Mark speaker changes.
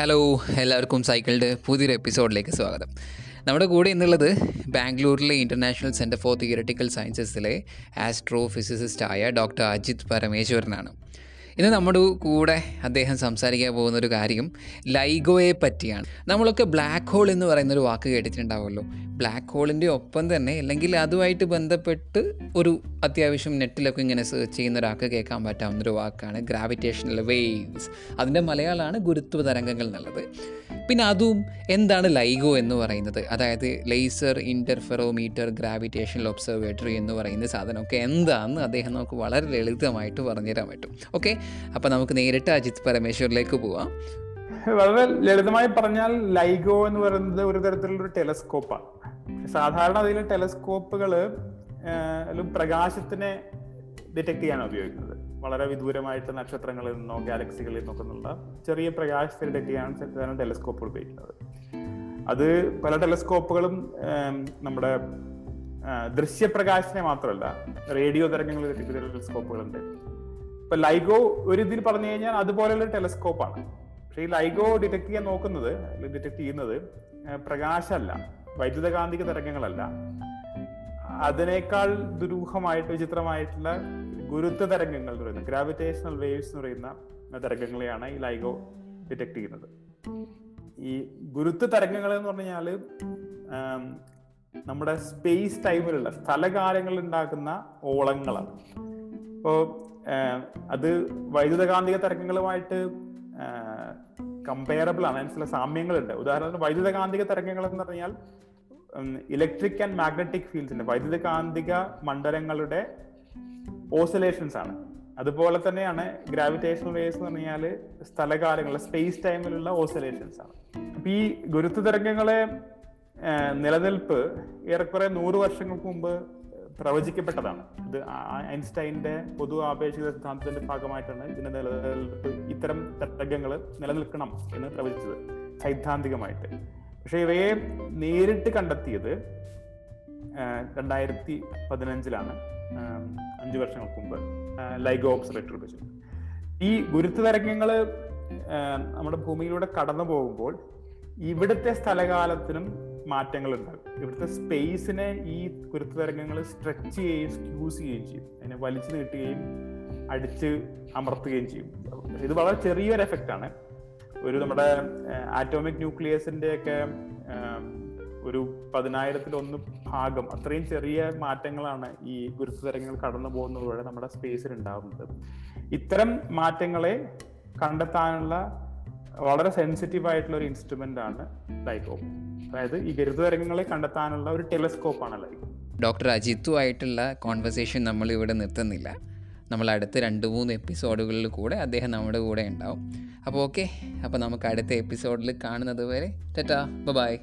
Speaker 1: Hello എല്ലാവർക്കും സൈക്കിളിന്റെ പുതിയൊരു എപ്പിസോഡിലേക്ക് സ്വാഗതം. നമ്മുടെ കൂടെ ഇന്നുള്ളത് ബാംഗ്ലൂരിലെ ഇന്റർനാഷണൽ സെന്റർ ഫോർ തിയറട്ടിക്കൽ സയൻസസിലെ ആസ്ട്രോ ഫിസിസിസ്റ്റായ ഡോക്ടർ അജിത് പരമേശ്വരനാണ്. ഇന്ന് നമ്മുടെ കൂടെ അദ്ദേഹം സംസാരിക്കാൻ പോകുന്ന ഒരു കാര്യം ലൈഗോയെ പറ്റിയാണ്. നമ്മളൊക്കെ ബ്ലാക്ക് ഹോൾ എന്ന് പറയുന്ന ഒരു വാക്ക് കേട്ടിട്ടുണ്ടാവുമല്ലോ. ബ്ലാക്ക് ഹോളിന്റെ ഒപ്പം തന്നെ അല്ലെങ്കിൽ അതുമായിട്ട് ബന്ധപ്പെട്ട് ഒരു അത്യാവശ്യം നെറ്റിലൊക്കെ ഇങ്ങനെ സെർച്ച് ചെയ്യുന്ന ഒരാൾക്ക് കേൾക്കാൻ പറ്റാവുന്ന ഒരു വാക്കാണ് ഗ്രാവിറ്റേഷണൽ വേവ്സ് അതിന്റെ മലയാളമാണ് ഗുരുത്വ തരംഗങ്ങൾ എന്നുള്ളത്. പിന്നെ അതും എന്താണ് ലൈഗോ എന്ന് പറയുന്നത്? അതായത് ലേസർ ഇന്റർഫെറോമീറ്റർ ഗ്രാവിറ്റേഷണൽ ഒബ്സർവേറ്ററി എന്ന് പറയുന്ന സാധനമൊക്കെ എന്താണെന്ന് അദ്ദേഹം നമുക്ക് വളരെ ലളിതമായിട്ട് പറഞ്ഞുതരാൻ പറ്റും. ഓക്കെ അപ്പോൾ നമുക്ക് നേരിട്ട് അജിത് പരമേശ്വറിലേക്ക് പോവാം.
Speaker 2: വളരെ ലളിതമായി പറഞ്ഞാൽ ലൈഗോ എന്ന് പറയുന്നത് ഒരു തരത്തിലുള്ള ഒരു ടെലസ്കോപ്പാണ്. സാധാരണ അതിൽ ടെലസ്കോപ്പുകൾ പ്രകാശത്തിനെ ഡിറ്റക്ട് ചെയ്യാൻ ഉപയോഗിക്കുന്നത്. വളരെ വിദൂരമായിട്ട് നക്ഷത്രങ്ങളിൽ നിന്നോ ഗാലക്സികളിൽ നിന്നുള്ള ചെറിയ പ്രകാശത്തെ ഡിറ്റക്ട് ചെയ്യാൻ ടെലസ്കോപ്പുകൾ ഉപയോഗിക്കുന്നത്. അത് പല ടെലസ്കോപ്പുകളും നമ്മുടെ ദൃശ്യപ്രകാശത്തിനെ മാത്രമല്ല റേഡിയോ തരംഗങ്ങൾ ടെലസ്കോപ്പുകളുണ്ട്. ഇപ്പൊ ലൈഗോ ഒരു ഇതിൽ പറഞ്ഞു കഴിഞ്ഞാൽ അതുപോലെയുള്ള ടെലസ്കോപ്പാണ് പക്ഷെ ഈ ലൈഗോ ഡിറ്റക്ട് ചെയ്യാൻ നോക്കുന്നത് ഡിറ്റക്ട് ചെയ്യുന്നത് പ്രകാശമല്ല വൈദ്യുതകാന്തിക തരംഗങ്ങളല്ല. അതിനേക്കാൾ ദുരൂഹമായിട്ട് വിചിത്രമായിട്ടുള്ള ഗുരുത്വ തരംഗങ്ങൾ എന്ന് പറയുന്നത് ഗ്രാവിറ്റേഷണൽ വേവ്സ് എന്ന് പറയുന്ന തരംഗങ്ങളെയാണ് ഈ ലൈഗോ ഡിറ്റക്ട് ചെയ്യുന്നത്. ഈ ഗുരുത്വ തരംഗങ്ങൾ എന്ന് പറഞ്ഞാൽ നമ്മുടെ സ്പേസ് ടൈമിലുള്ള സ്ഥലകാലങ്ങളിൽ ഉണ്ടാക്കുന്ന ഓളങ്ങളാണ്. ഇപ്പോ അത് വൈദ്യുതകാന്തിക തരംഗങ്ങളുമായിട്ട് കമ്പയറബിൾ ആണ്. അതിന് ചില സാമ്യങ്ങളുണ്ട്. ഉദാഹരണത്തിന് വൈദ്യുതകാന്തിക തരംഗങ്ങൾ എന്ന് പറഞ്ഞാൽ ഇലക്ട്രിക് ആൻഡ് മാഗ്നറ്റിക് ഫീൽഡ്സിന്റെ വൈദ്യുതകാന്തിക മണ്ഡലങ്ങളുടെ ഓസിലേഷൻസ് ആണ്. അതുപോലെ തന്നെയാണ് ഗ്രാവിറ്റേഷൻ വേവ്സ് എന്ന് പറഞ്ഞാൽ സ്ഥലകാലങ്ങളിലെ സ്പേസ് ടൈമിലുള്ള ഓസിലേഷൻസ് ആണ്. അപ്പൊ ഈ ഗുരുത്വ തരംഗങ്ങളെ നിലനിൽപ്പ് ഏറെക്കുറെ നൂറ് വർഷങ്ങൾക്ക് മുമ്പ് പ്രവചിക്കപ്പെട്ടതാണ്. ഇത് ഐൻസ്റ്റൈന്റെ പൊതു ആപേക്ഷിക സിദ്ധാന്തത്തിന്റെ ഭാഗമായിട്ടാണ് ഇതിന്റെ നിലനിൽപ്പ് ഇത്തരം തരംഗങ്ങൾ നിലനിൽക്കണം എന്ന് പ്രവചിച്ചത് സൈദ്ധാന്തികമായിട്ട്. പക്ഷേ ഇവയെ നേരിട്ട് കണ്ടെത്തിയത് രണ്ടായിരത്തി പതിനഞ്ചിലാണ് അഞ്ചു വർഷങ്ങൾക്ക് മുമ്പ് ലൈഗോ ഒബ്സർവേറ്ററി ഉപയോഗിച്ചത്. ഈ ഗുരുത്വ തരംഗങ്ങൾ നമ്മുടെ ഭൂമിയിലൂടെ കടന്നു പോകുമ്പോൾ ഇവിടുത്തെ സ്ഥലകാലത്തിനും മാറ്റങ്ങൾ ഉണ്ടാകും ഇവിടുത്തെ സ്പേസിനെ ഈ കുരുത്തു തരംഗങ്ങൾ സ്ട്രെച്ച് ചെയ്യുകയും സ്ക്യൂസ് ചെയ്യുകയും ചെയ്യും. അതിനെ വലിച്ചു നീട്ടുകയും അടിച്ച് അമർത്തുകയും ചെയ്യും. ഇത് വളരെ ചെറിയൊരു എഫക്റ്റ് ആണ്. ഒരു നമ്മുടെ ആറ്റോമിക് ന്യൂക്ലിയസിന്റെ ഒക്കെ ഒരു പതിനായിരത്തിൽ ഒന്ന് ഭാഗം അത്രയും ചെറിയ മാറ്റങ്ങളാണ് ഈ ഗുരുത്വ തരംഗങ്ങൾ കടന്നു പോകുന്നതോടെ നമ്മുടെ സ്പേസിൽ ഉണ്ടാകുന്നത്. ഇത്തരം മാറ്റങ്ങളെ കണ്ടെത്താനുള്ള വളരെ സെൻസിറ്റീവ് ആയിട്ടുള്ള ഒരു ഇൻസ്ട്രുമെന്റ് ആണ് ലൈക്കോപ്പ് അതായത് ഈ ഗരുത്വ തരംഗങ്ങളെ കണ്ടെത്താനുള്ള ഒരു ടെലിസ്കോപ്പ് ആണ് ലൈക്കോപ്പ്
Speaker 1: ഡോക്ടർ അജിത്തുമായിട്ടുള്ള കോൺവെർസേഷൻ നമ്മൾ ഇവിടെ നിർത്തുന്നില്ല. നമ്മൾ അടുത്ത രണ്ട് മൂന്ന് എപ്പിസോഡുകളിൽ കൂടെ അദ്ദേഹം നമ്മുടെ കൂടെ ഉണ്ടാവും. അപ്പോൾ ഓക്കെ അപ്പോൾ നമുക്ക് അടുത്ത എപ്പിസോഡിൽ കാണുന്നത് വരെ ടാറ്റാ ബൈ